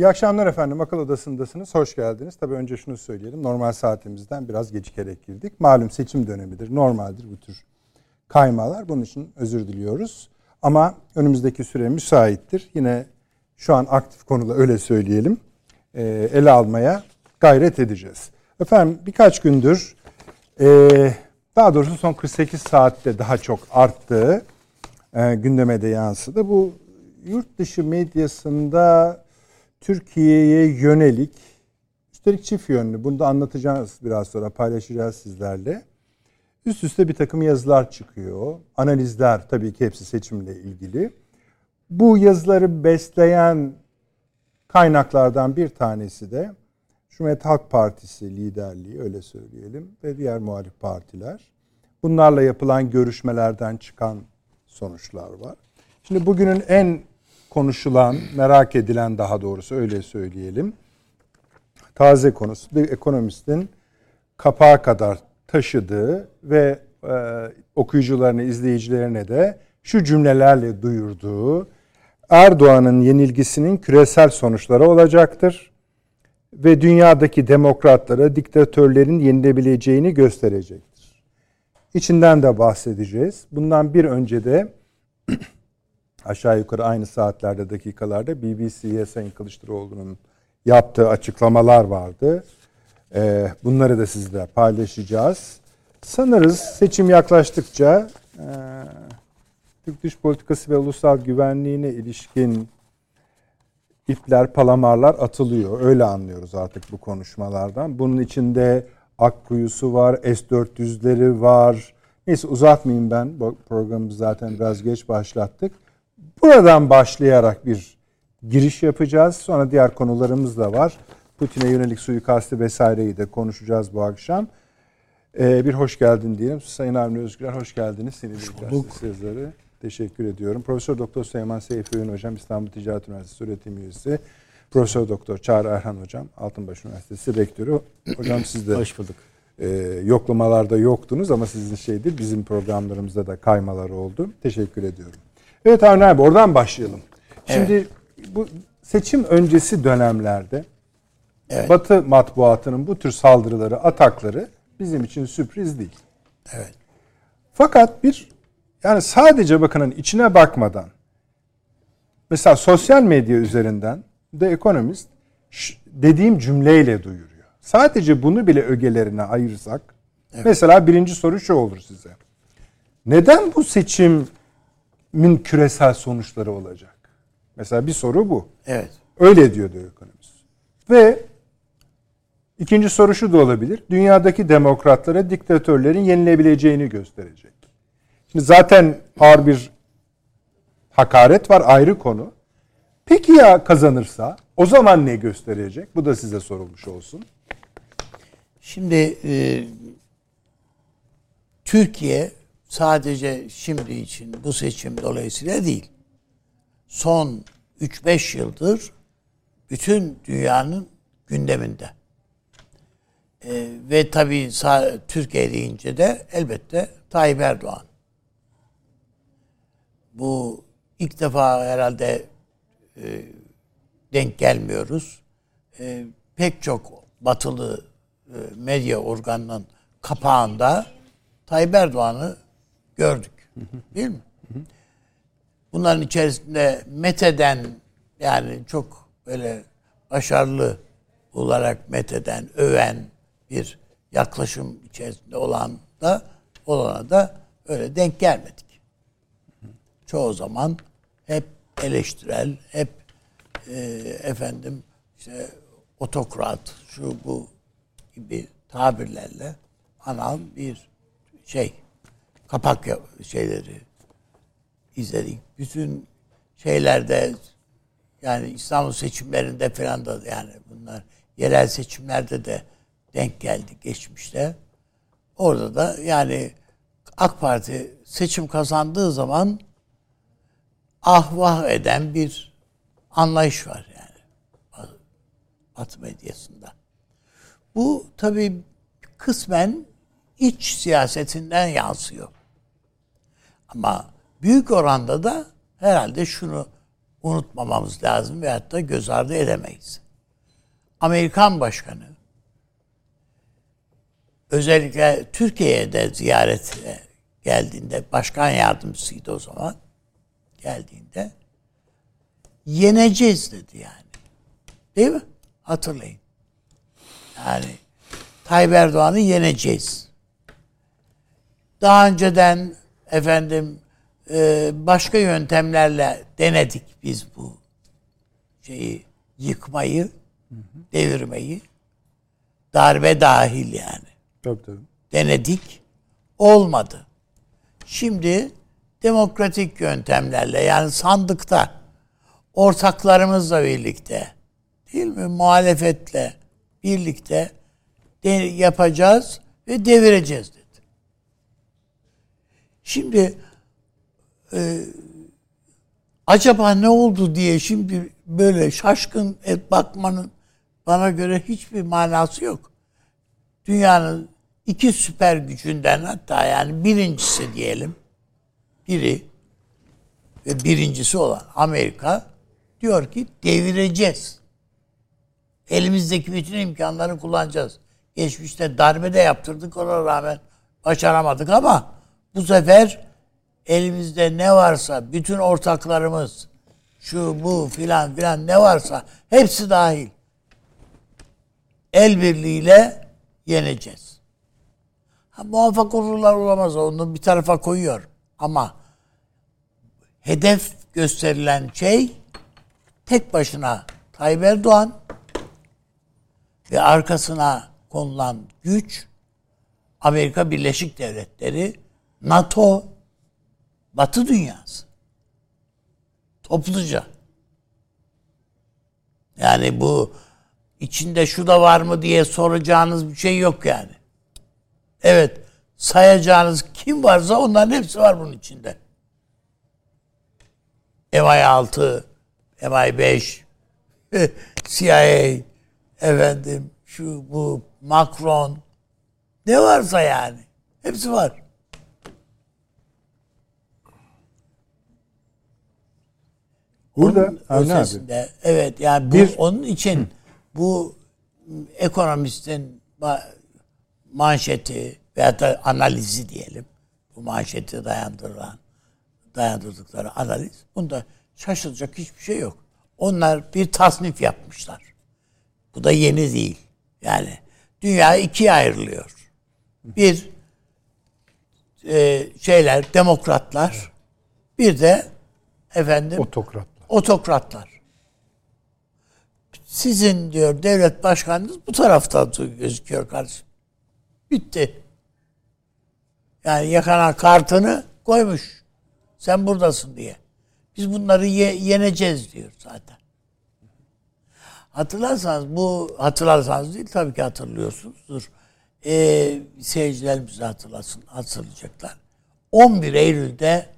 İyi akşamlar efendim. Akıl Odası'ndasınız. Hoş geldiniz. Tabii önce şunu söyleyelim. Normal saatimizden biraz gecikerek girdik. Malum seçim dönemidir. Normaldir bu tür kaymalar. Bunun için özür diliyoruz. Ama önümüzdeki süre müsaittir. Yine şu an aktif konuda öyle söyleyelim. E, ele almaya gayret edeceğiz. Efendim birkaç gündür e, daha doğrusu son 48 saatte daha çok arttığı e, gündeme de yansıdı. Bu yurt dışı medyasında Türkiye'ye yönelik üstelik çift yönlü bunu da anlatacağız biraz sonra paylaşacağız sizlerle. Üst üste bir takım yazılar çıkıyor. Analizler tabii ki hepsi seçimle ilgili. Bu yazıları besleyen kaynaklardan bir tanesi de Cumhuriyet Halk Partisi liderliği öyle söyleyelim ve diğer muhalif partiler. Bunlarla yapılan görüşmelerden çıkan sonuçlar var. Şimdi bugünün en konuşulan, merak edilen daha doğrusu öyle söyleyelim. Taze konusu bir ekonomistin kapağa kadar taşıdığı ve e, okuyucularına, izleyicilerine de şu cümlelerle duyurduğu Erdoğan'ın yenilgisinin küresel sonuçları olacaktır ve dünyadaki demokratlara diktatörlerin yenilebileceğini gösterecektir. İçinden de bahsedeceğiz. Bundan bir önce de aşağı yukarı aynı saatlerde dakikalarda BBC'ye Sayın Kılıçdaroğlu'nun yaptığı açıklamalar vardı. Ee, bunları da sizle paylaşacağız. Sanırız seçim yaklaştıkça e, Türk dış politikası ve ulusal güvenliğine ilişkin ipler, palamarlar atılıyor. Öyle anlıyoruz artık bu konuşmalardan. Bunun içinde Akkuyusu var, S-400'leri var. Neyse uzatmayayım ben. Programı zaten biraz geç başlattık. Buradan başlayarak bir giriş yapacağız. Sonra diğer konularımız da var. Putin'e yönelik suikastı vesaireyi de konuşacağız bu akşam. Ee, bir hoş geldin diyelim. Sayın Avni Özgür hoş geldiniz. Seni yazarı. Teşekkür ediyorum. Profesör Doktor Süleyman Seyfi Öğün Hocam, İstanbul Ticaret Üniversitesi öğretim üyesi. Profesör Doktor Çağrı Erhan Hocam, Altınbaş Üniversitesi rektörü. Hocam siz de hoş bulduk. E, yoklamalarda yoktunuz ama sizin şeydir bizim programlarımızda da kaymalar oldu. Teşekkür ediyorum. Evet Avni abi oradan başlayalım. Şimdi evet. bu seçim öncesi dönemlerde evet. Batı matbuatının bu tür saldırıları, atakları bizim için sürpriz değil. Evet. Fakat bir yani sadece bakının içine bakmadan mesela sosyal medya üzerinden de ekonomist dediğim cümleyle duyuruyor. Sadece bunu bile ögelerine ayırsak evet. mesela birinci soru şu olur size. Neden bu seçim min küresel sonuçları olacak. Mesela bir soru bu. Evet. Öyle diyor diyor ekonomist. Ve ikinci soru şu da olabilir. Dünyadaki demokratlara diktatörlerin yenilebileceğini gösterecek. Şimdi zaten ağır bir hakaret var ayrı konu. Peki ya kazanırsa o zaman ne gösterecek? Bu da size sorulmuş olsun. Şimdi e, Türkiye sadece şimdi için bu seçim dolayısıyla değil. Son 3-5 yıldır bütün dünyanın gündeminde. Ee, ve tabii Türkiye deyince de elbette Tayyip Erdoğan. Bu ilk defa herhalde e, denk gelmiyoruz. E, pek çok batılı e, medya organının kapağında Tayyip Erdoğan'ı gördük. Değil mi? Bunların içerisinde Mete'den yani çok böyle başarılı olarak Mete'den öven bir yaklaşım içerisinde olan da olana da öyle denk gelmedik. Çoğu zaman hep eleştirel, hep e, efendim işte otokrat, şu bu gibi tabirlerle anan bir şey kapak şeyleri izledik. Bütün şeylerde Yani İstanbul seçimlerinde falan da yani bunlar yerel seçimlerde de denk geldi geçmişte. Orada da yani AK Parti seçim kazandığı zaman ahvah eden bir anlayış var yani Batı medyasında. Bu tabii kısmen iç siyasetinden yansıyor. Ama büyük oranda da herhalde şunu unutmamamız lazım veyahut da göz ardı edemeyiz. Amerikan başkanı özellikle Türkiye'de ziyarete geldiğinde başkan yardımcısıydı o zaman geldiğinde yeneceğiz dedi yani. Değil mi? Hatırlayın. Yani Tayyip Erdoğan'ı yeneceğiz. Daha önceden efendim e, başka yöntemlerle denedik biz bu şeyi yıkmayı, devirmeyi. Darbe dahil yani. Tabii tabii. Denedik. Olmadı. Şimdi demokratik yöntemlerle yani sandıkta ortaklarımızla birlikte değil mi muhalefetle birlikte de yapacağız ve devireceğiz. Şimdi e, acaba ne oldu diye şimdi böyle şaşkın et bakmanın bana göre hiçbir manası yok. Dünyanın iki süper gücünden hatta yani birincisi diyelim biri ve birincisi olan Amerika diyor ki devireceğiz. Elimizdeki bütün imkanları kullanacağız. Geçmişte darbe de yaptırdık ona rağmen başaramadık ama bu sefer elimizde ne varsa bütün ortaklarımız şu bu filan filan ne varsa hepsi dahil el birliğiyle yeneceğiz. Ha, muvaffak olurlar olamaz onu bir tarafa koyuyor. Ama hedef gösterilen şey tek başına Tayyip Erdoğan ve arkasına konulan güç Amerika Birleşik Devletleri, NATO, Batı dünyası. Topluca. Yani bu içinde şu da var mı diye soracağınız bir şey yok yani. Evet, sayacağınız kim varsa onların hepsi var bunun içinde. MI6, MI5, CIA, efendim şu bu Macron ne varsa yani hepsi var. Burada Onun abi. evet yani bu Bir- onun için bu ekonomistin ma- manşeti veya da analizi diyelim. Bu manşeti dayandırılan dayandırdıkları analiz. Bunda şaşılacak hiçbir şey yok. Onlar bir tasnif yapmışlar. Bu da yeni değil. Yani dünya ikiye ayrılıyor. Bir e, şeyler, demokratlar. Bir de efendim Otokratlar. Otokratlar. Sizin diyor devlet başkanınız bu tarafta gözüküyor kardeşim. Bitti. Yani yakana kartını koymuş. Sen buradasın diye. Biz bunları ye- yeneceğiz diyor zaten. Hatırlarsanız bu hatırlarsanız değil tabii ki hatırlıyorsunuzdur. Ee, seyircilerimiz de hatırlasın, hatırlayacaklar. 11 Eylül'de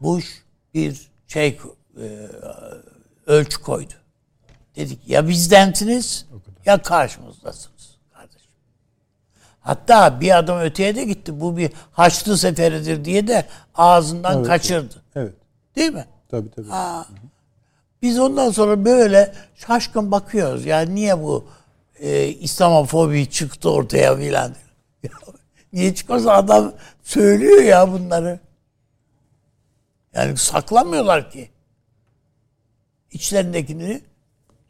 Bush bir şey e, ölçü koydu. Dedik ya bizdensiniz ya karşımızdasınız kardeşim. Hatta bir adım öteye de gitti. Bu bir Haçlı seferidir diye de ağzından Evet. kaçırdı. Evet. Değil mi? Tabii tabii. Biz ondan sonra böyle şaşkın bakıyoruz. Yani niye bu e, İslamofobi çıktı ortaya filan. Niye çıkarsa adam söylüyor ya bunları. Yani saklamıyorlar ki. İçlerindekini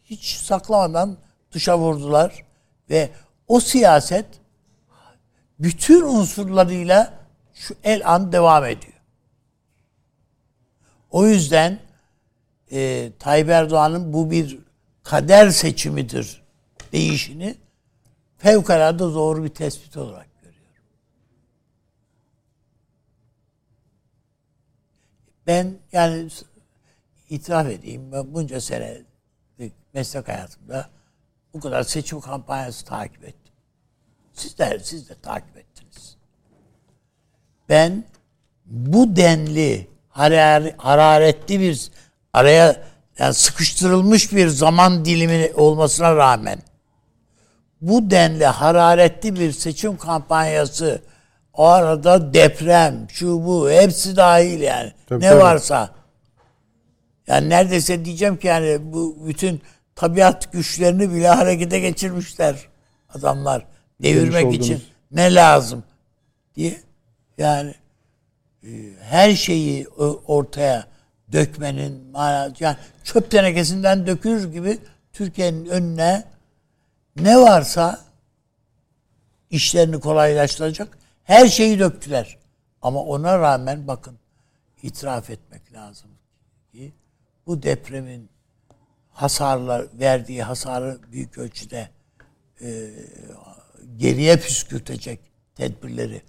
hiç saklamadan dışa vurdular ve o siyaset bütün unsurlarıyla şu el an devam ediyor. O yüzden e, Tayyip Erdoğan'ın bu bir kader seçimidir değişini fevkalade doğru bir tespit olarak görüyorum. Ben yani itiraf edeyim ben bunca sene meslek hayatımda bu kadar seçim kampanyası takip ettim. Siz de, siz de takip ettiniz. Ben bu denli harar, hararetli bir araya yani sıkıştırılmış bir zaman dilimi olmasına rağmen bu denli hararetli bir seçim kampanyası o arada deprem, şu bu hepsi dahil yani. Tabii, ne tabii. varsa. Yani neredeyse diyeceğim ki yani bu bütün tabiat güçlerini bile harekete geçirmişler adamlar. Devirmek olduğunuz- için ne lazım diye. Yani e, her şeyi ortaya dökmenin manası yani çöp tenekesinden dökülür gibi Türkiye'nin önüne ne varsa işlerini kolaylaştıracak her şeyi döktüler. Ama ona rağmen bakın itiraf etmek lazım bu depremin hasarlar verdiği hasarı büyük ölçüde e, geriye püskürtecek tedbirleri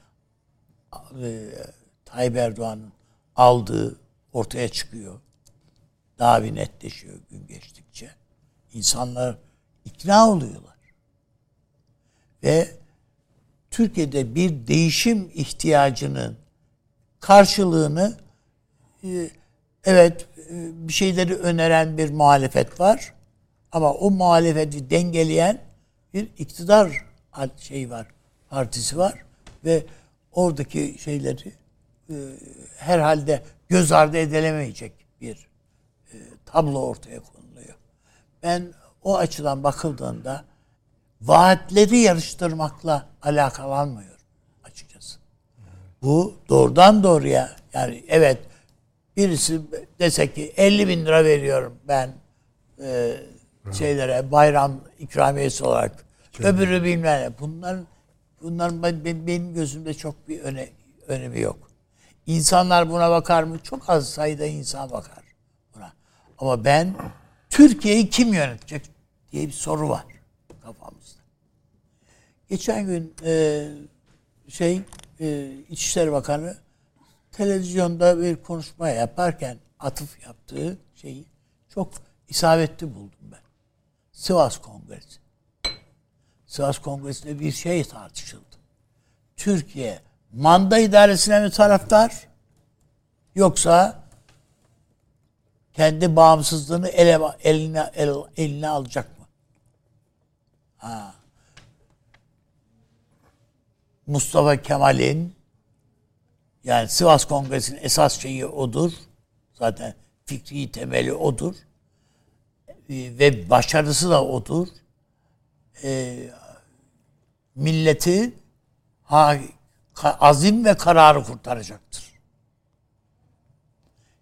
e, Tayyip Erdoğan'ın aldığı ortaya çıkıyor. Daha bir netleşiyor gün geçtikçe. İnsanlar ikna oluyorlar. Ve Türkiye'de bir değişim ihtiyacının karşılığını e, evet e, bir şeyleri öneren bir muhalefet var. Ama o muhalefeti dengeleyen bir iktidar şey var, partisi var ve oradaki şeyleri e, herhalde göz ardı edilemeyecek bir e, tablo ortaya konuluyor. Ben o açıdan bakıldığında vaatleri yarıştırmakla alakalanmıyorum açıkçası. Bu doğrudan doğruya yani evet birisi dese ki 50 bin lira veriyorum ben e, şeylere bayram ikramiyesi olarak öbürü bilmem ne. Bunların bunların ben- ben- benim gözümde çok bir öne, önemi yok. İnsanlar buna bakar mı? Çok az sayıda insan bakar buna. Ama ben Türkiye'yi kim yönetecek diye bir soru var kafamızda. Geçen gün e, şey e, İçişleri Bakanı televizyonda bir konuşma yaparken atıf yaptığı şeyi çok isabetli buldum ben. Sivas Kongresi. Sivas Kongresi'nde bir şey tartışıldı. Türkiye manda idaresine mi taraftar yoksa kendi bağımsızlığını ele, eline, el- eline alacak mı? Ha. Mustafa Kemal'in yani Sivas Kongresi'nin esas şeyi odur. Zaten fikri temeli odur. Ee, Ve başarısı da odur. Ee, milleti azim ve kararı kurtaracaktır.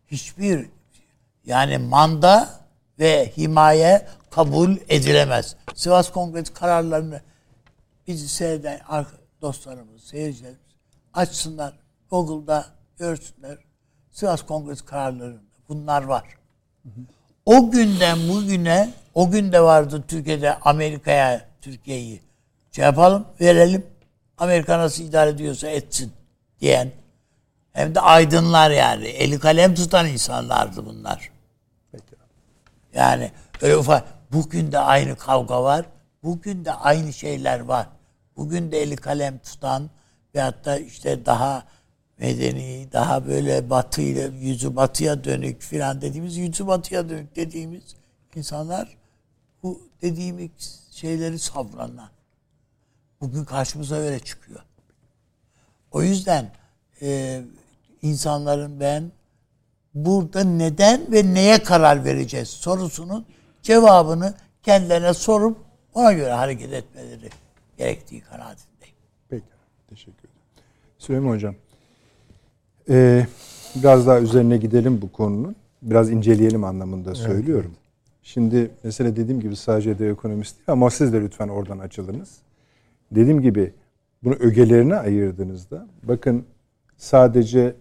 Hiçbir yani manda ve himaye kabul edilemez. Sivas Kongresi kararlarını bizi seyreden dostlarımız, seyircilerimiz açsınlar. Google'da görsünler. Sivas Kongresi kararlarında bunlar var. O günden bugüne o günde vardı Türkiye'de Amerika'ya Türkiye'yi şey yapalım, verelim. Amerika nasıl idare ediyorsa etsin diyen hem de aydınlar yani. Eli kalem tutan insanlardı bunlar. Peki. Yani öyle ufak. Bugün de aynı kavga var. Bugün de aynı şeyler var. Bugün de eli kalem tutan ve hatta işte daha medeni, daha böyle batıyla, yüzü batıya dönük filan dediğimiz, yüzü batıya dönük dediğimiz insanlar bu dediğimiz şeyleri savranlar. Bugün karşımıza öyle çıkıyor. O yüzden e, insanların ben burada neden ve neye karar vereceğiz sorusunun cevabını kendilerine sorup ona göre hareket etmeleri gerektiği kanaatindeyim. Peki. Teşekkür ederim. Süleyman Hocam. Ee, biraz daha üzerine gidelim bu konunun. Biraz inceleyelim anlamında söylüyorum. Şimdi mesela dediğim gibi sadece de ekonomist değil ama siz de lütfen oradan açılınız. Dediğim gibi bunu ögelerine ayırdığınızda bakın sadece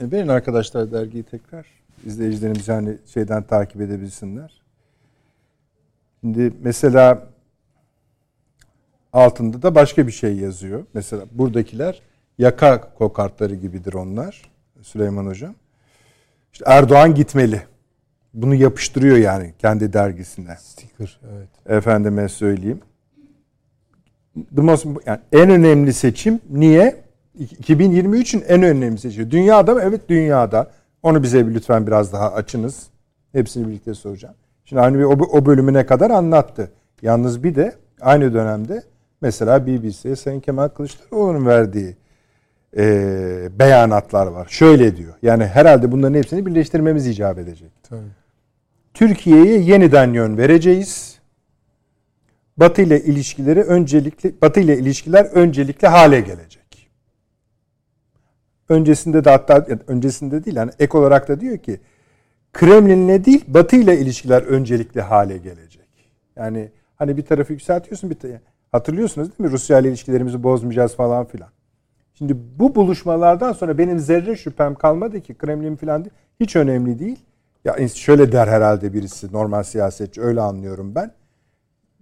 e, verin arkadaşlar dergiyi tekrar izleyicilerimiz yani şeyden takip edebilsinler. Şimdi mesela altında da başka bir şey yazıyor. Mesela buradakiler yaka kokartları gibidir onlar Süleyman Hocam. İşte Erdoğan gitmeli. bunu yapıştırıyor yani kendi dergisine. Sticker evet. Efendime söyleyeyim. The most, yani en önemli seçim niye? 2023'ün en önemli seçimi. Dünyada mı? Evet dünyada. Onu bize bir lütfen biraz daha açınız. Hepsini birlikte soracağım. Şimdi Bey o, o bölümüne kadar anlattı. Yalnız bir de aynı dönemde mesela BBC'ye Sayın Kemal Kılıçdaroğlu'nun verdiği e, beyanatlar var. Şöyle diyor. Yani herhalde bunların hepsini birleştirmemiz icap edecek. Tabii. Türkiye'ye yeniden yön vereceğiz. Batı ile ilişkileri öncelikli Batı ile ilişkiler öncelikli hale gelecek. Öncesinde de hatta öncesinde değil yani ek olarak da diyor ki Kremlin'le değil Batı ile ilişkiler öncelikli hale gelecek. Yani hani bir tarafı yükseltiyorsun bir tarafı, hatırlıyorsunuz değil mi? Rusya ile ilişkilerimizi bozmayacağız falan filan. Şimdi bu buluşmalardan sonra benim zerre şüphem kalmadı ki Kremlin falan değil. Hiç önemli değil. Ya şöyle der herhalde birisi normal siyasetçi öyle anlıyorum ben.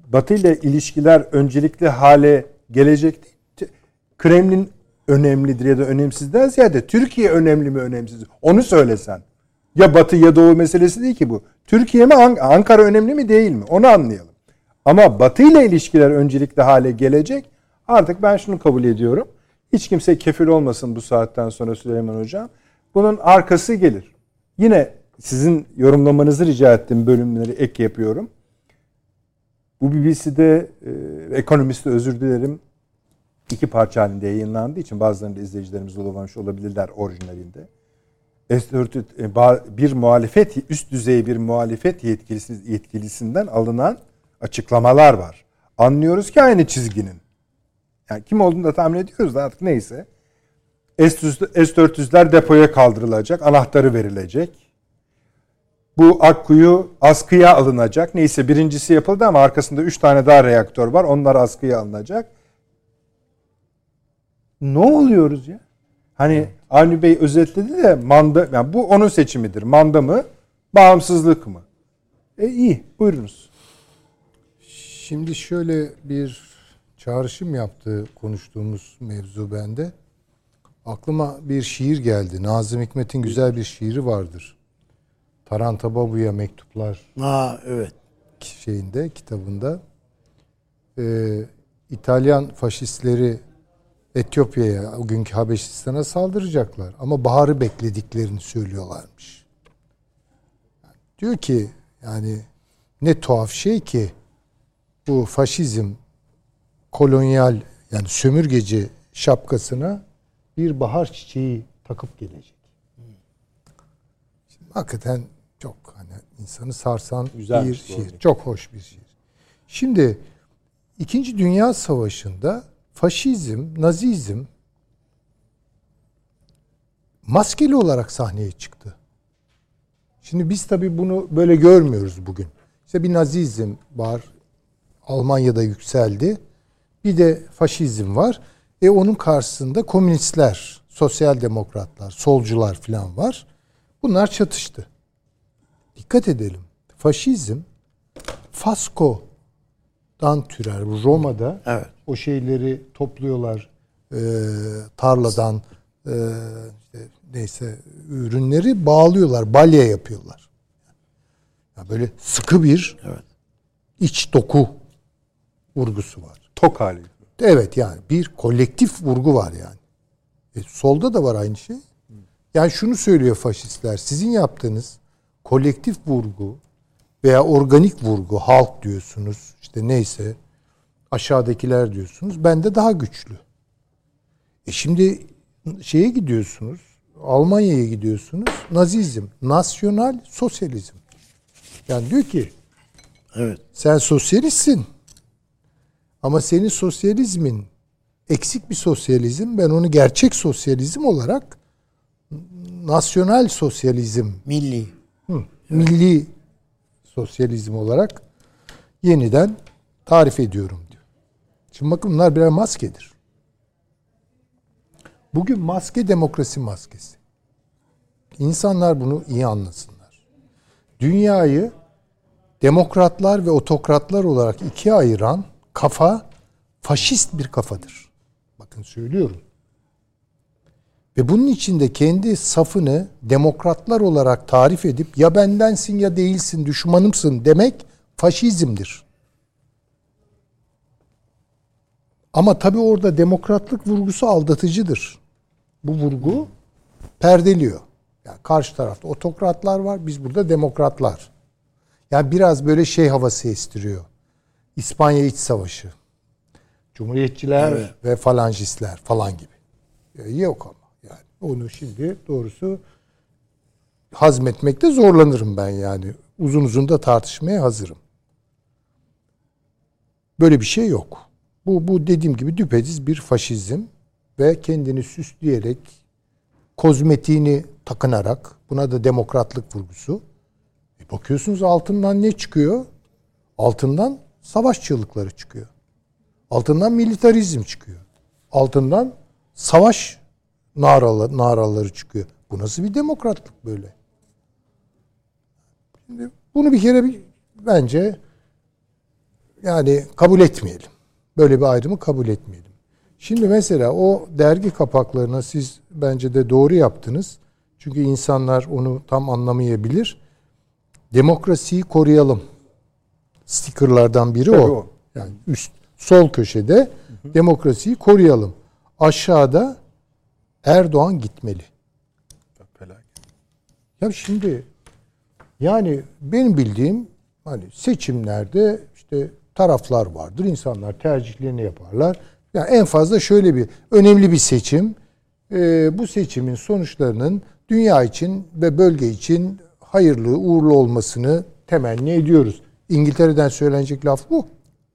Batı ile ilişkiler öncelikli hale gelecek. Kremlin önemlidir ya da önemsizden ziyade Türkiye önemli mi önemsiz? Onu söylesen. Ya Batı ya Doğu meselesi değil ki bu. Türkiye mi Ankara önemli mi değil mi? Onu anlayalım. Ama Batı ile ilişkiler öncelikli hale gelecek. Artık ben şunu kabul ediyorum. Hiç kimse kefil olmasın bu saatten sonra Süleyman Hocam. Bunun arkası gelir. Yine sizin yorumlamanızı rica ettim bölümleri ek yapıyorum. Bu BBC'de e, ekonomiste özür dilerim iki parça halinde yayınlandığı için bazılarında izleyicilerimiz olamamış olabilirler orijinalinde. E, bir muhalefet üst düzey bir muhalefet yetkilisi, yetkilisinden alınan açıklamalar var. Anlıyoruz ki aynı çizginin. Yani kim olduğunu da tahmin ediyoruz da artık neyse. S-400'ler depoya kaldırılacak, anahtarı verilecek bu Akkuyu askıya alınacak. Neyse birincisi yapıldı ama arkasında 3 tane daha reaktör var. Onlar askıya alınacak. Ne oluyoruz ya? Hani Avni Bey özetledi de manda yani bu onun seçimidir. Manda mı? Bağımsızlık mı? E iyi. Buyurunuz. Şimdi şöyle bir çağrışım yaptı konuştuğumuz mevzu bende. Aklıma bir şiir geldi. Nazım Hikmet'in güzel bir şiiri vardır. Taranta Babu'ya mektuplar ha, evet. şeyinde kitabında e, İtalyan faşistleri Etiyopya'ya, o günkü Habeşistan'a saldıracaklar. Ama baharı beklediklerini söylüyorlarmış. Diyor ki yani ne tuhaf şey ki bu faşizm kolonyal yani sömürgeci şapkasına bir bahar çiçeği takıp gelecek. Şimdi hakikaten çok hani insanı sarsan Güzel bir şiir. Doğru. Çok hoş bir şiir. Şimdi İkinci Dünya Savaşı'nda faşizm, nazizm maskeli olarak sahneye çıktı. Şimdi biz tabii bunu böyle görmüyoruz bugün. İşte bir nazizm var. Almanya'da yükseldi. Bir de faşizm var. E onun karşısında komünistler, sosyal demokratlar, solcular falan var. Bunlar çatıştı. Dikkat edelim. Faşizm Fasko'dan türer. Roma'da evet. o şeyleri topluyorlar e, tarladan e, işte neyse ürünleri bağlıyorlar. Balya yapıyorlar. Yani böyle sıkı bir evet. iç doku vurgusu var. Tok hali. Evet yani bir kolektif vurgu var yani. E, solda da var aynı şey. Yani şunu söylüyor faşistler. Sizin yaptığınız kolektif vurgu veya organik vurgu halk diyorsunuz işte neyse aşağıdakiler diyorsunuz bende daha güçlü. E şimdi şeye gidiyorsunuz Almanya'ya gidiyorsunuz nazizm, nasyonal sosyalizm. Yani diyor ki evet. sen sosyalistsin ama senin sosyalizmin eksik bir sosyalizm ben onu gerçek sosyalizm olarak nasyonal sosyalizm milli Hı, milli sosyalizm olarak yeniden tarif ediyorum diyor. Şimdi bakın bunlar birer maskedir. Bugün maske demokrasi maskesi. İnsanlar bunu iyi anlasınlar. Dünyayı demokratlar ve otokratlar olarak ikiye ayıran kafa faşist bir kafadır. Bakın söylüyorum. Ve bunun içinde kendi safını demokratlar olarak tarif edip ya bendensin ya değilsin, düşmanımsın demek faşizmdir. Ama tabii orada demokratlık vurgusu aldatıcıdır. Bu vurgu perdeliyor. Yani karşı tarafta otokratlar var, biz burada demokratlar. Yani biraz böyle şey havası estiriyor. İspanya İç Savaşı. Cumhuriyetçiler Evet. ve falanjistler falan gibi. Ya yok ama. Yani onu şimdi doğrusu hazmetmekte zorlanırım ben yani. Uzun uzun da tartışmaya hazırım. Böyle bir şey yok. Bu, bu dediğim gibi düpedüz bir faşizm ve kendini süsleyerek kozmetiğini takınarak buna da demokratlık vurgusu. E bakıyorsunuz altından ne çıkıyor? Altından savaş çığlıkları çıkıyor. Altından militarizm çıkıyor. Altından savaş naraları, naraları çıkıyor. Bu nasıl bir demokratlık böyle? Şimdi bunu bir kere bir, bence yani kabul etmeyelim. Böyle bir ayrımı kabul etmeyelim. Şimdi mesela o dergi kapaklarına siz bence de doğru yaptınız. Çünkü insanlar onu tam anlamayabilir. Demokrasiyi koruyalım. Stickerlardan biri Tabii o. o. Yani üst sol köşede demokrasiyi koruyalım. Aşağıda Erdoğan gitmeli. Ya şimdi yani benim bildiğim hani seçimlerde işte taraflar vardır. İnsanlar tercihlerini yaparlar. Yani en fazla şöyle bir önemli bir seçim. Ee, bu seçimin sonuçlarının dünya için ve bölge için hayırlı, uğurlu olmasını temenni ediyoruz. İngiltere'den söylenecek laf bu.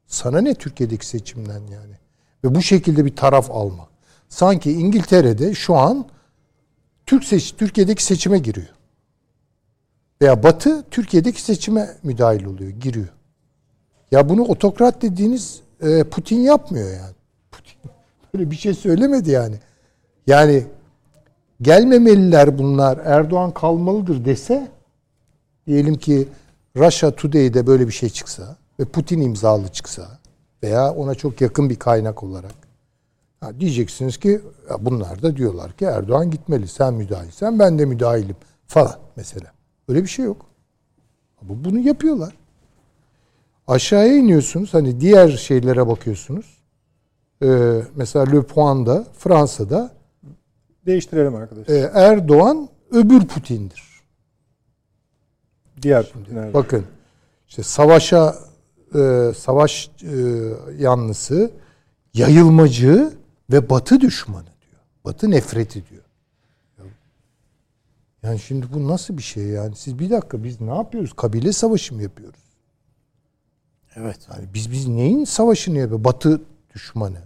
Sana ne Türkiye'deki seçimden yani? Ve bu şekilde bir taraf alma. Sanki İngiltere'de şu an Türk seç Türkiye'deki seçime giriyor. Veya Batı Türkiye'deki seçime müdahil oluyor, giriyor. Ya bunu otokrat dediğiniz e, Putin yapmıyor yani. Putin böyle bir şey söylemedi yani. Yani gelmemeliler bunlar, Erdoğan kalmalıdır dese diyelim ki Russia Today'de böyle bir şey çıksa ve Putin imzalı çıksa veya ona çok yakın bir kaynak olarak ha, diyeceksiniz ki ya bunlar da diyorlar ki Erdoğan gitmeli. Sen müdahilsen ben de müdahilim falan mesela. Öyle bir şey yok. Ama bunu yapıyorlar. Aşağıya iniyorsunuz. Hani diğer şeylere bakıyorsunuz. Ee, mesela Le Point'da Fransa'da Değiştirelim arkadaşlar. e, Erdoğan öbür Putin'dir. Diğer evet. Bakın işte savaşa e, savaş e, yanlısı, yayılmacı ve Batı düşmanı diyor. Batı nefreti diyor. Yani şimdi bu nasıl bir şey yani? Siz bir dakika biz ne yapıyoruz? Kabile savaşı mı yapıyoruz? Evet. Yani biz biz neyin savaşını yapıyoruz? Batı düşmanı.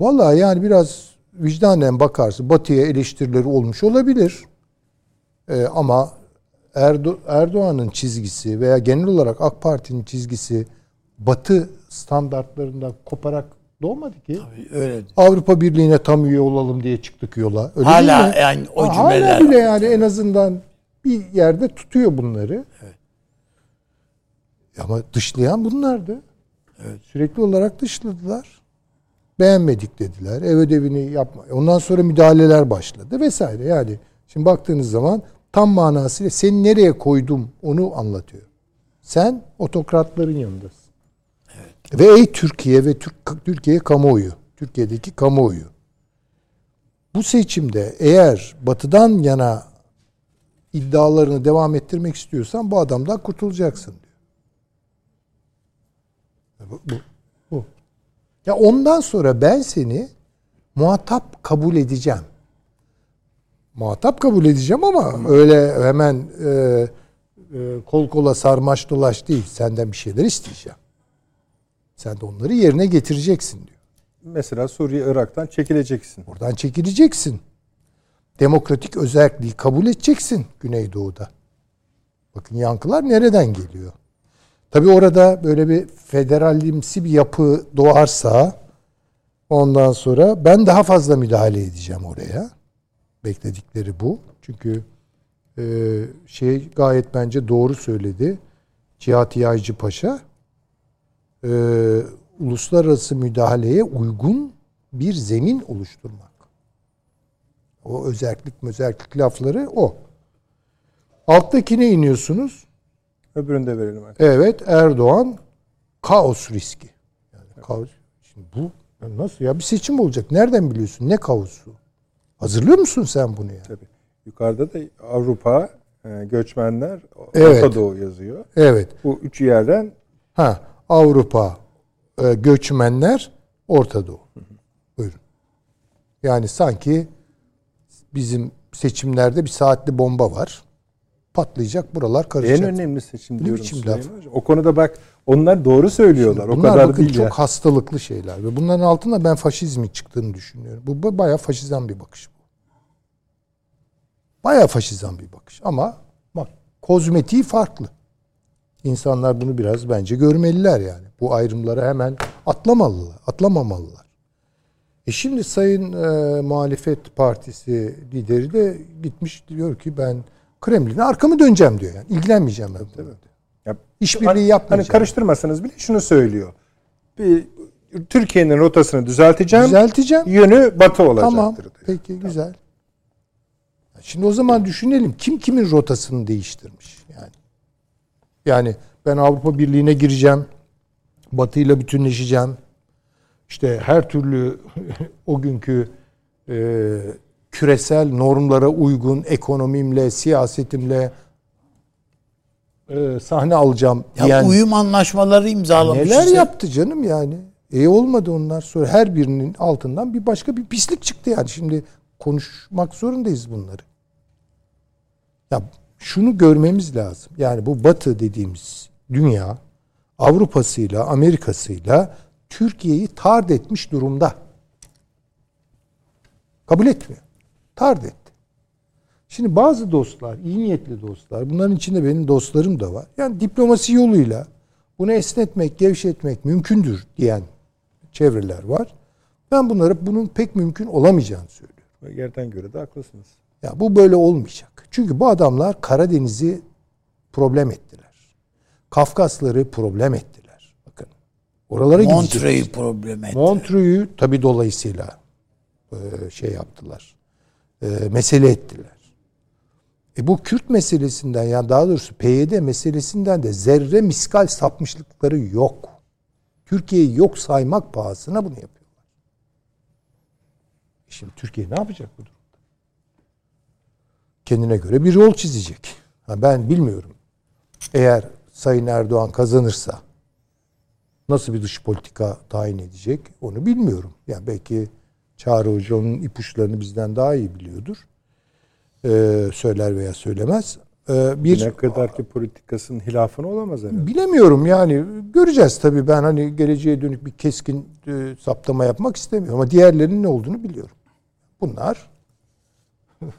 Vallahi yani biraz vicdanen bakarsın Batı'ya eleştirileri olmuş olabilir. Ee, ama Erdo- Erdoğan'ın çizgisi veya genel olarak AK Parti'nin çizgisi Batı standartlarından koparak doğmadı ki. Tabii öyle. Avrupa Birliği'ne tam üye olalım diye çıktık yola. Öyle Hala değil mi? yani o Ha, cümleler Hala bile yani en azından bir yerde tutuyor bunları. Ama dışlayan bunlardı. Evet. Sürekli olarak dışladılar. Beğenmedik dediler. Ev ödevini yapma. Ondan sonra müdahaleler başladı vesaire. Yani şimdi baktığınız zaman tam manasıyla seni nereye koydum onu anlatıyor. Sen otokratların yanındasın. Ve ey Türkiye ve Türk, Türkiye kamuoyu, Türkiye'deki kamuoyu. Bu seçimde eğer batıdan yana iddialarını devam ettirmek istiyorsan bu adamdan kurtulacaksın diyor. Bu, bu, bu. Ya ondan sonra ben seni muhatap kabul edeceğim. Muhatap kabul edeceğim ama öyle hemen e, e, kol kola sarmaş dolaş değil. Senden bir şeyler isteyeceğim. Sen de onları yerine getireceksin diyor. Mesela Suriye, Irak'tan çekileceksin. Buradan çekileceksin. Demokratik özelliği kabul edeceksin Güneydoğu'da. Bakın yankılar nereden geliyor? Tabi orada böyle bir federalimsi bir yapı doğarsa ondan sonra ben daha fazla müdahale edeceğim oraya. Bekledikleri bu. Çünkü e, şey gayet bence doğru söyledi. Cihat Yaycı Paşa e, uluslararası müdahaleye uygun bir zemin oluşturmak. O özellik özellik lafları o. Alttakine iniyorsunuz. Öbürünü de verelim. arkadaşlar. Evet Erdoğan kaos riski. Yani kaos. Şimdi bu nasıl ya bir seçim olacak. Nereden biliyorsun? Ne kaosu? Hazırlıyor musun sen bunu ya? Tabii. Yukarıda da Avrupa, e, göçmenler, Evet. Orta Doğu yazıyor. Evet. Bu üç yerden Ha Avrupa e, göçmenler Orta Doğu. Buyurun. Yani sanki bizim seçimlerde bir saatli bomba var. Patlayacak buralar en karışacak. önemli seçim Ne diyorum biçim laf? O konuda bak onlar doğru söylüyorlar. o Bunlar kadar bakın değil çok ya. hastalıklı şeyler ve bunların altında ben faşizmin çıktığını düşünüyorum. Bu bu bayağı faşizan bir bakış bu. Bayağı faşizan bir bakış ama bak kozmetiği farklı. İnsanlar bunu biraz bence görmeliler yani. Bu ayrımlara hemen atlamalılar, atlamamalılar. E şimdi Sayın e, Muhalefet Partisi lideri de gitmiş diyor ki ben Kremlin'e arkamı döneceğim diyor yani. İlgilenmeyeceğim ben. bununla diyor. Ya, İşbirliği hani- yapmayacağım. Hani karıştırmasanız bile şunu söylüyor. Bir, Türkiye'nin rotasını düzelteceğim. Düzelteceğim. Yönü batı olacaktır. Tamam. diyor. Peki güzel. Şimdi o zaman düşünelim kim kimin rotasını değiştirmiş yani. Yani ben Avrupa Birliği'ne gireceğim. Batı ile bütünleşeceğim. İşte her türlü o günkü e, küresel normlara uygun ekonomimle, siyasetimle e, sahne alacağım Ya diyen uyum anlaşmaları imzalamış. Neler size. yaptı canım yani? E olmadı onlar sonra her birinin altından bir başka bir pislik çıktı yani. Şimdi konuşmak zorundayız bunları. Ya şunu görmemiz lazım. Yani bu Batı dediğimiz dünya Avrupa'sıyla, Amerika'sıyla Türkiye'yi tard etmiş durumda. Kabul etmiyor. Tard etti. Şimdi bazı dostlar, iyi niyetli dostlar, bunların içinde benim dostlarım da var. Yani diplomasi yoluyla bunu esnetmek, gevşetmek mümkündür diyen çevreler var. Ben bunlara bunun pek mümkün olamayacağını söylüyorum. Yerden göre de haklısınız. Ya bu böyle olmayacak. Çünkü bu adamlar Karadeniz'i problem ettiler. Kafkasları problem ettiler. Bakın. Oralara. Montreux'u problem etti. Montreux'u tabi dolayısıyla e, şey yaptılar. E, mesele ettiler. E bu Kürt meselesinden yani daha doğrusu PYD meselesinden de zerre miskal sapmışlıkları yok. Türkiye'yi yok saymak pahasına bunu yapıyorlar. E Şimdi Türkiye ne yapacak bu? Kendine göre bir yol çizecek. Ha ben bilmiyorum. Eğer Sayın Erdoğan kazanırsa nasıl bir dış politika tayin edecek onu bilmiyorum. Yani belki Çağrı Hoca onun ipuçlarını bizden daha iyi biliyordur. Ee, söyler veya söylemez. Ee, bir Ne kadar ki politikasının hilafını olamaz herhalde. bilemiyorum yani göreceğiz tabii ben hani geleceğe dönük bir keskin e, saptama yapmak istemiyorum ama diğerlerinin ne olduğunu biliyorum. Bunlar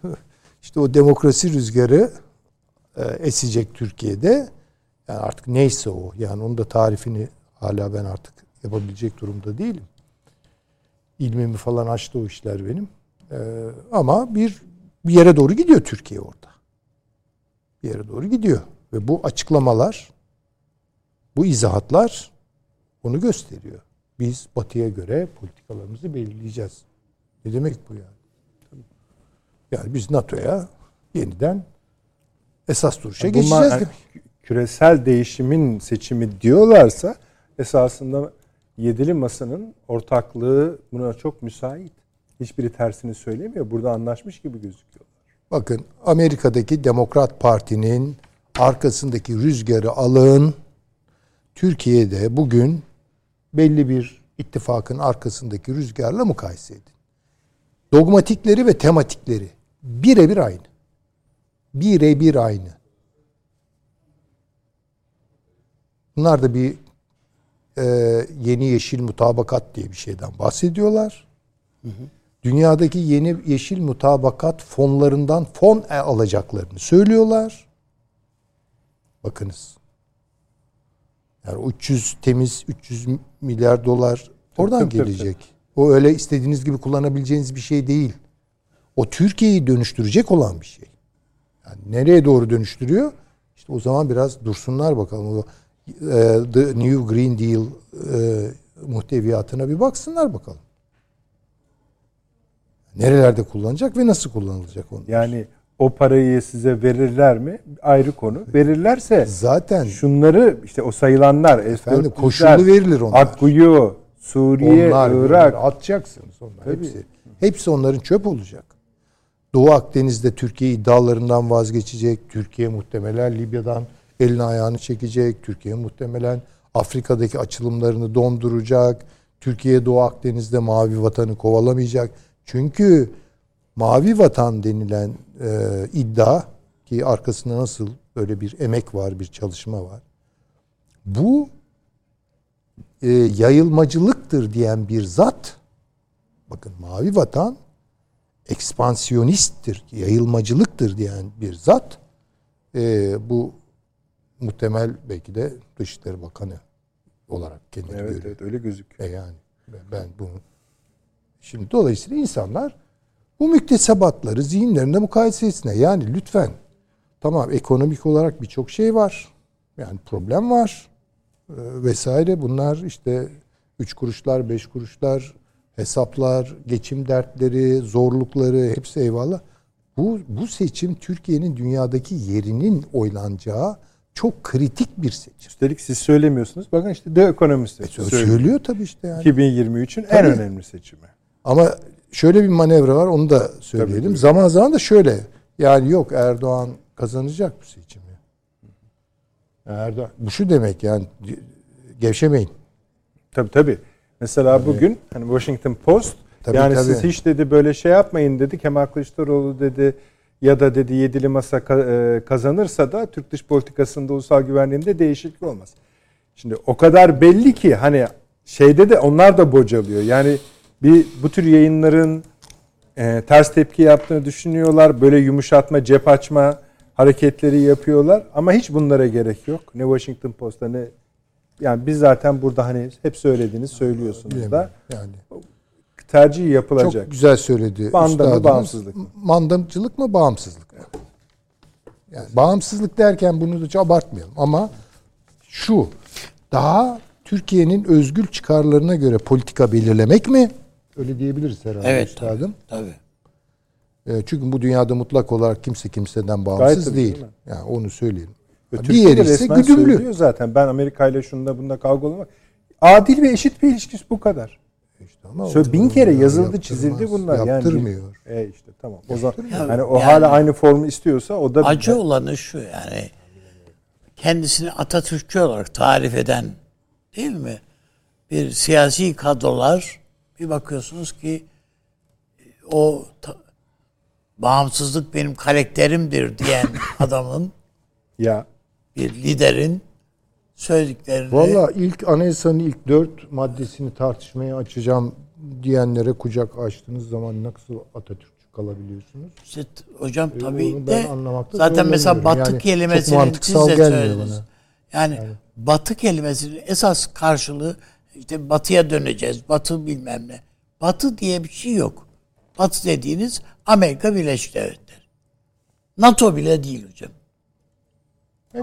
işte o demokrasi rüzgarı e, esecek Türkiye'de. Yani artık neyse o. Yani onun da tarifini hala ben artık yapabilecek durumda değilim. İlmimi falan açtı o işler benim. E, ama bir bir yere doğru gidiyor Türkiye orada. Bir yere doğru gidiyor. Ve bu açıklamalar, bu izahatlar onu gösteriyor. Biz batıya göre politikalarımızı belirleyeceğiz. Ne demek bu yani? Yani biz NATO'ya yeniden esas duruşa Bunlar geçeceğiz hani demek. küresel değişimin seçimi diyorlarsa esasında yedili masanın ortaklığı buna çok müsait. Hiçbiri tersini söylemiyor. Burada anlaşmış gibi gözüküyor. Bakın Amerika'daki Demokrat Parti'nin arkasındaki rüzgarı alın. Türkiye'de bugün belli bir ittifakın arkasındaki rüzgarla mukayese edin. Dogmatikleri ve tematikleri birebir aynı. Birebir aynı. Bunlar da bir e, yeni yeşil mutabakat diye bir şeyden bahsediyorlar. Dünyadaki yeni yeşil mutabakat fonlarından fon alacaklarını söylüyorlar. Bakınız. Yani 300 temiz 300 milyar dolar oradan tabii, tabii, gelecek. O öyle istediğiniz gibi kullanabileceğiniz bir şey değil. O Türkiye'yi dönüştürecek olan bir şey. Yani nereye doğru dönüştürüyor? İşte o zaman biraz dursunlar bakalım. O, e, The New Green Deal e, muhteviyatına bir baksınlar bakalım. Nerelerde kullanacak ve nasıl kullanılacak onu? Yani o parayı size verirler mi? Ayrı konu. Verirlerse Zaten şunları işte o sayılanlar Efendim, S-400'ler, koşullu verilir onlar. Akkuyu, Suriye, onlar Irak. bunlar atacaksınız onlar hepsi. Hepsi onların çöp olacak. Doğu Akdeniz'de Türkiye iddialarından vazgeçecek. Türkiye muhtemelen Libya'dan elini ayağını çekecek. Türkiye muhtemelen Afrika'daki açılımlarını donduracak. Türkiye Doğu Akdeniz'de mavi vatanı kovalamayacak. Çünkü mavi vatan denilen e, iddia ki arkasında nasıl böyle bir emek var, bir çalışma var. Bu e, yayılmacılıktır diyen bir zat bakın mavi vatan ekspansiyonisttir, yayılmacılıktır diyen bir zat e, bu muhtemel belki de Dışişleri Bakanı olarak kendini Evet, görüyor. evet öyle gözüküyor. E yani ben, bunu şimdi dolayısıyla insanlar bu müktesebatları zihinlerinde mukayese etsinler. Yani lütfen tamam ekonomik olarak birçok şey var. Yani problem var e, vesaire. Bunlar işte üç kuruşlar, beş kuruşlar, hesaplar, geçim dertleri, zorlukları hepsi eyvallah. Bu, bu seçim Türkiye'nin dünyadaki yerinin oylanacağı çok kritik bir seçim. Üstelik siz söylemiyorsunuz. Bakın işte The Economist E, söylüyor. söylüyor tabii işte yani. 2023'ün en Tabii. önemli seçimi. Ama şöyle bir manevra var onu da söyleyelim. buyurun. zaman zaman da şöyle. Yani yok Erdoğan kazanacak bu seçimi. Erdoğan bu şu demek yani gevşemeyin. Tabii tabii. Mesela bugün hani Washington Post Tabii, yani tabii. siz hiç dedi böyle şey yapmayın dedi. Kemal Kılıçdaroğlu dedi ya da dedi yedili masa e, kazanırsa da Türk dış politikasında ulusal güvenliğinde değişiklik olmaz. Şimdi o kadar belli ki hani şeyde de onlar da bocalıyor. Yani bir bu tür yayınların e, ters tepki yaptığını düşünüyorlar. Böyle yumuşatma, cep açma hareketleri yapıyorlar. Ama hiç bunlara gerek yok. Ne Washington Post'ta ne yani biz zaten burada hani hep söylediğiniz söylüyorsunuz da Bilemiyorum. Yani tercih yapılacak. çok güzel söyledi. Banda mı, bağımsızlık mı? Mandamcılık mı bağımsızlık mı? Yani bağımsızlık derken bunu da hiç abartmayalım ama şu daha Türkiye'nin özgül çıkarlarına göre politika belirlemek mi? Öyle diyebiliriz herhalde Evet, üstadım. Tabii. E, Çünkü bu dünyada mutlak olarak kimse kimseden Gayet bağımsız tabii, değil. değil mi? Yani onu söyleyelim. Diğeri ise resmen güdümlü. söylüyor zaten. Ben Amerika ile şunda bunda kavga olmak. Adil ve eşit bir ilişkisi bu kadar. İşte ama Söyle o- bin kere ya yazıldı, çizildi bunlar. Yani Yaptırmıyor. E işte tamam. O zaman hani o Yani- hala aynı formu istiyorsa o da Acı olanı şu yani kendisini Atatürkçü olarak tarif eden değil mi? Bir siyasi kadrolar bir bakıyorsunuz ki o ta- bağımsızlık benim karakterimdir diyen adamın ya bir liderin söylediklerini Valla ilk anayasanın ilk dört maddesini tartışmaya açacağım diyenlere kucak açtığınız zaman nasıl Atatürkçü kalabiliyorsunuz? İşte hocam E, tabii de zaten mesela batı Yani mantıksal siz de söylediniz. bana. Yani, batı kelimesinin esas karşılığı işte batıya döneceğiz. Batı bilmem ne. Batı diye bir şey yok. Batı dediğiniz Amerika Birleşik Devletleri. NATO bile değil hocam.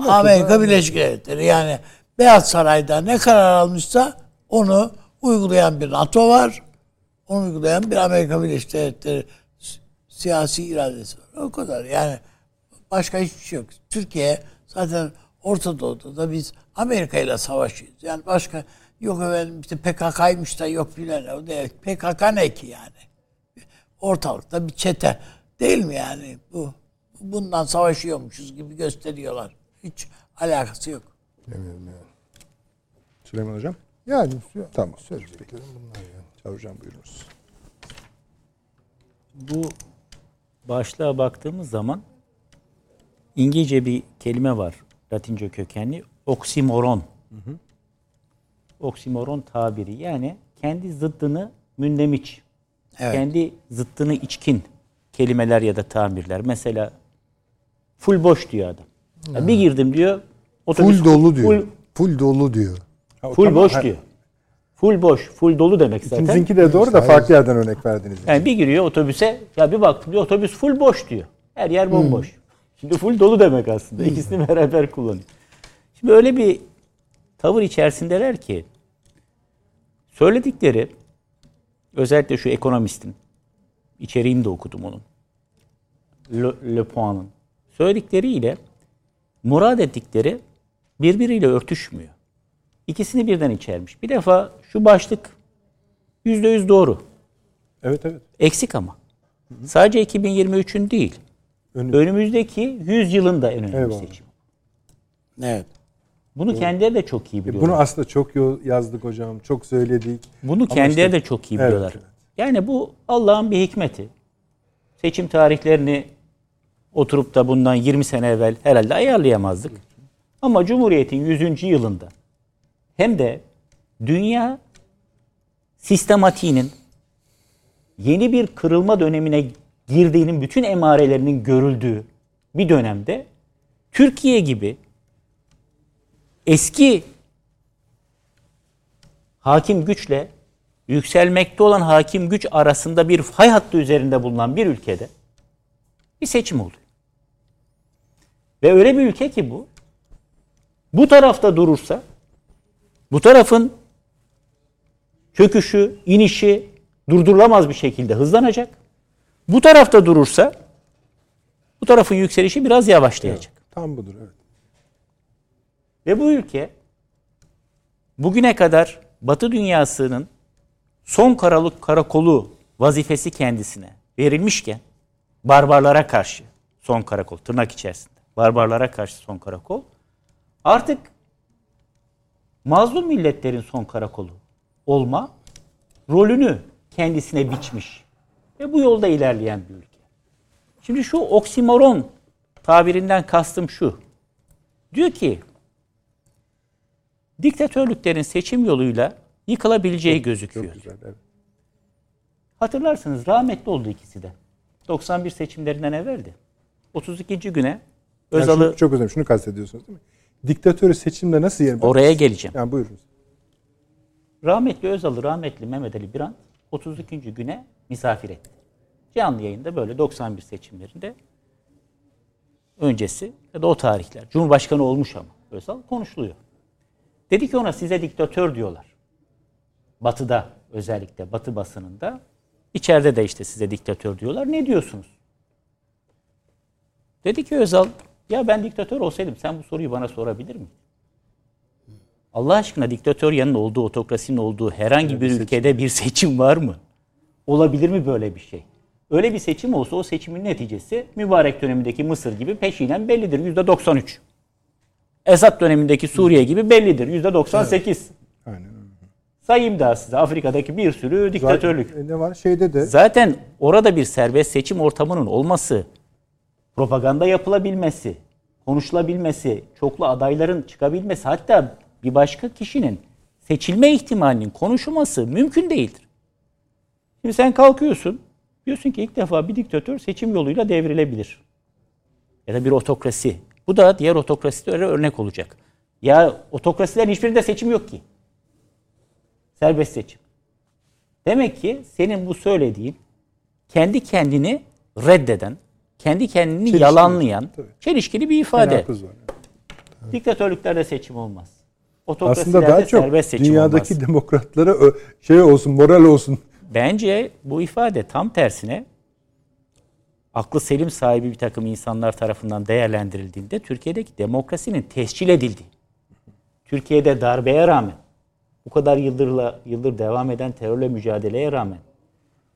Amerika Birleşik Devletleri yani Beyaz Saray'da ne karar almışsa onu uygulayan bir NATO var. Onu uygulayan bir Amerika Birleşik Devletleri si- siyasi iradesi var. O kadar yani başka hiçbir şey yok. Türkiye zaten Orta Doğu'da da biz Amerika ile savaşıyoruz. Yani başka yok efendim işte PKK'ymış da yok filan. O değil. PKK ne ki yani? Ortalıkta bir çete değil mi yani? Bu bundan savaşıyormuşuz gibi gösteriyorlar. Hiç alakası yok. Bilmiyorum yani. Süleyman Hocam. Yani Tamam. söyleyeceklerim bunlar yani. Çağrı Hocam buyurunuz. Bu başlığa baktığımız zaman İngilizce bir kelime var. Latince kökenli. Oksimoron. Oksimoron tabiri. Yani kendi zıddını mündemiş. Evet. Kendi zıttını içkin kelimeler ya da tamirler. Mesela full boş diyor adam. Ya bir girdim diyor. otobüs Full dolu diyor. Full, Full dolu diyor. Ha, full tamam. boş diyor. Full boş, full dolu demek zaten. İkinizinki de doğru da farklı yerden örnek verdiniz. Yani bir giriyor otobüse ya bir baktım diyor otobüs full boş diyor. Her yer bomboş. Şimdi full dolu demek aslında. İkisini beraber kullanıyor. Şimdi öyle bir tavır içerisindeler ki söyledikleri özellikle şu ekonomistin İçeriğini de okudum onun. Le, Le Poin'ın. Söyledikleriyle murad ettikleri birbiriyle örtüşmüyor. İkisini birden içermiş. Bir defa şu başlık yüzde yüz doğru. Evet evet. Eksik ama. Sadece 2023'ün değil. Önü- Önümüzdeki 100 yılın da en önemli Eyvallah. seçim. Evet. Bunu kendileri de çok iyi biliyorlar. Bunu aslında çok yazdık hocam. Çok söyledik. Bunu Ama kendileri işte- de çok iyi Evet, biliyorlar. evet. Yani bu Allah'ın bir hikmeti. Seçim tarihlerini oturup da bundan 20 sene evvel herhalde ayarlayamazdık. Ama Cumhuriyet'in 100. yılında hem de dünya sistematiğinin yeni bir kırılma dönemine girdiğinin bütün emarelerinin görüldüğü bir dönemde Türkiye gibi eski hakim güçle yükselmekte olan hakim güç arasında bir fay hattı üzerinde bulunan bir ülkede bir seçim oluyor. Ve öyle bir ülke ki bu, bu tarafta durursa, bu tarafın çöküşü, inişi durdurulamaz bir şekilde hızlanacak. Bu tarafta durursa, bu tarafın yükselişi biraz yavaşlayacak. Tam budur evet. Ve bu ülke bugüne kadar Batı dünyasının son karalık karakolu vazifesi kendisine verilmişken barbarlara karşı son karakol tırnak içerisinde barbarlara karşı son karakol artık mazlum milletlerin son karakolu olma rolünü kendisine biçmiş ve bu yolda ilerleyen bir ülke. Şimdi şu oksimoron tabirinden kastım şu. Diyor ki diktatörlüklerin seçim yoluyla yıkılabileceği gözüküyor. Güzel evet. Hatırlarsınız rahmetli oldu ikisi de. 91 seçimlerinden evveldi. 32. güne Yani Özal'ı şunu- çok önemli. Şunu kastediyorsunuz değil mi? Diktatörü seçimde nasıl yer? oraya geleceğim. Yani buyurun. Rahmetli Özal'ı rahmetli Mehmet Ali Birant 32. güne misafir etti. Canlı yayında böyle 91 seçimlerinde öncesi ya da o tarihler. Cumhurbaşkanı olmuş ama Özal konuşuluyor. Dedi ki ona size diktatör diyorlar. Batı'da özellikle Batı basınında. İçeride de işte size diktatör diyorlar. Ne diyorsunuz? Dedi ki Özal ya ben diktatör olsaydım sen bu soruyu bana sorabilir miydin? Allah aşkına diktatör yanın olduğu, otokrasinin olduğu herhangi bir ülkede bir seçim var mı? Olabilir mi böyle bir şey? Öyle bir seçim olsa o seçimin neticesi mübarek dönemindeki Mısır gibi peşinen bellidir. Yüzde 93. Esad dönemindeki Suriye gibi bellidir. Yüzde 98. Aynen öyle. Sayayım daha size Afrika'daki bir sürü diktatörlük. Zaten, e, ne var? Şeyde de Zaten orada bir serbest seçim ortamının olması, propaganda yapılabilmesi, konuşulabilmesi, çoklu adayların çıkabilmesi, hatta bir başka kişinin seçilme ihtimalinin konuşulması mümkün değildir. Şimdi sen kalkıyorsun, diyorsun ki ilk defa bir diktatör seçim yoluyla devrilebilir. Ya da bir otokrasi. Bu da diğer otokrasilere örnek olacak. Ya otokrasilerin hiçbirinde seçim yok ki. Serbest seçim. Demek ki senin bu söylediğin kendi kendini reddeden, kendi kendini Çelişkili. yalanlayan, Tabii. çelişkili bir ifade. var. Diktatörlüklerde seçim olmaz. Aslında daha çok serbest seçim dünyadaki olmaz. demokratlara şey olsun, moral olsun. Bence bu ifade tam tersine aklı selim sahibi bir takım insanlar tarafından değerlendirildiğinde Türkiye'deki demokrasinin tescil edildiği, Türkiye'de darbeye rağmen, bu kadar yıldırla, yıldır devam eden terörle mücadeleye rağmen,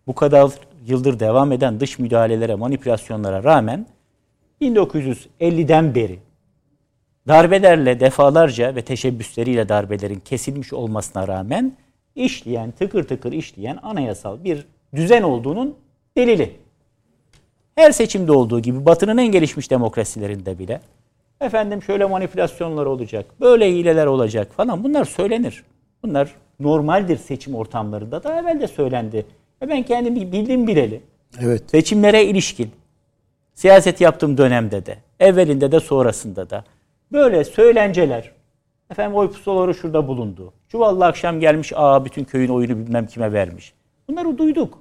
bu kadar yıldır devam eden dış müdahalelere, manipülasyonlara rağmen 1950'den beri darbelerle defalarca ve teşebbüsleriyle darbelerin kesilmiş olmasına rağmen işleyen, tıkır tıkır işleyen anayasal bir düzen olduğunun delili. Her seçimde olduğu gibi Batı'nın en gelişmiş demokrasilerinde bile efendim şöyle manipülasyonlar olacak, böyle hileler olacak falan bunlar söylenir. Bunlar normaldir seçim ortamlarında da evvel de söylendi. E ben kendim bildim bileli Evet. seçimlere ilişkin siyaset yaptığım dönemde de, evvelinde de sonrasında da böyle söylenceler, efendim oy pusulaları şurada bulundu. Çuvallı akşam gelmiş, aa bütün köyün oyunu bilmem kime vermiş. Bunları duyduk.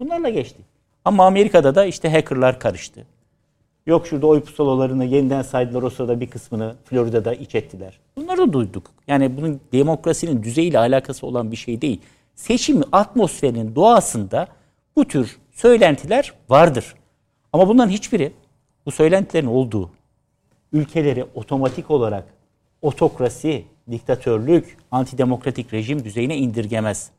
Bunlarla geçtik. Ama Amerika'da da işte hackerlar karıştı. Yok şurada oy pusulalarını yeniden saydılar o sırada bir kısmını Florida'da iç ettiler. Bunları da duyduk. Yani bunun demokrasinin düzeyiyle alakası olan bir şey değil. Seçim atmosferinin doğasında bu tür söylentiler vardır. Ama bunların hiçbiri bu söylentilerin olduğu ülkeleri otomatik olarak otokrasi, diktatörlük, antidemokratik rejim düzeyine indirgemez.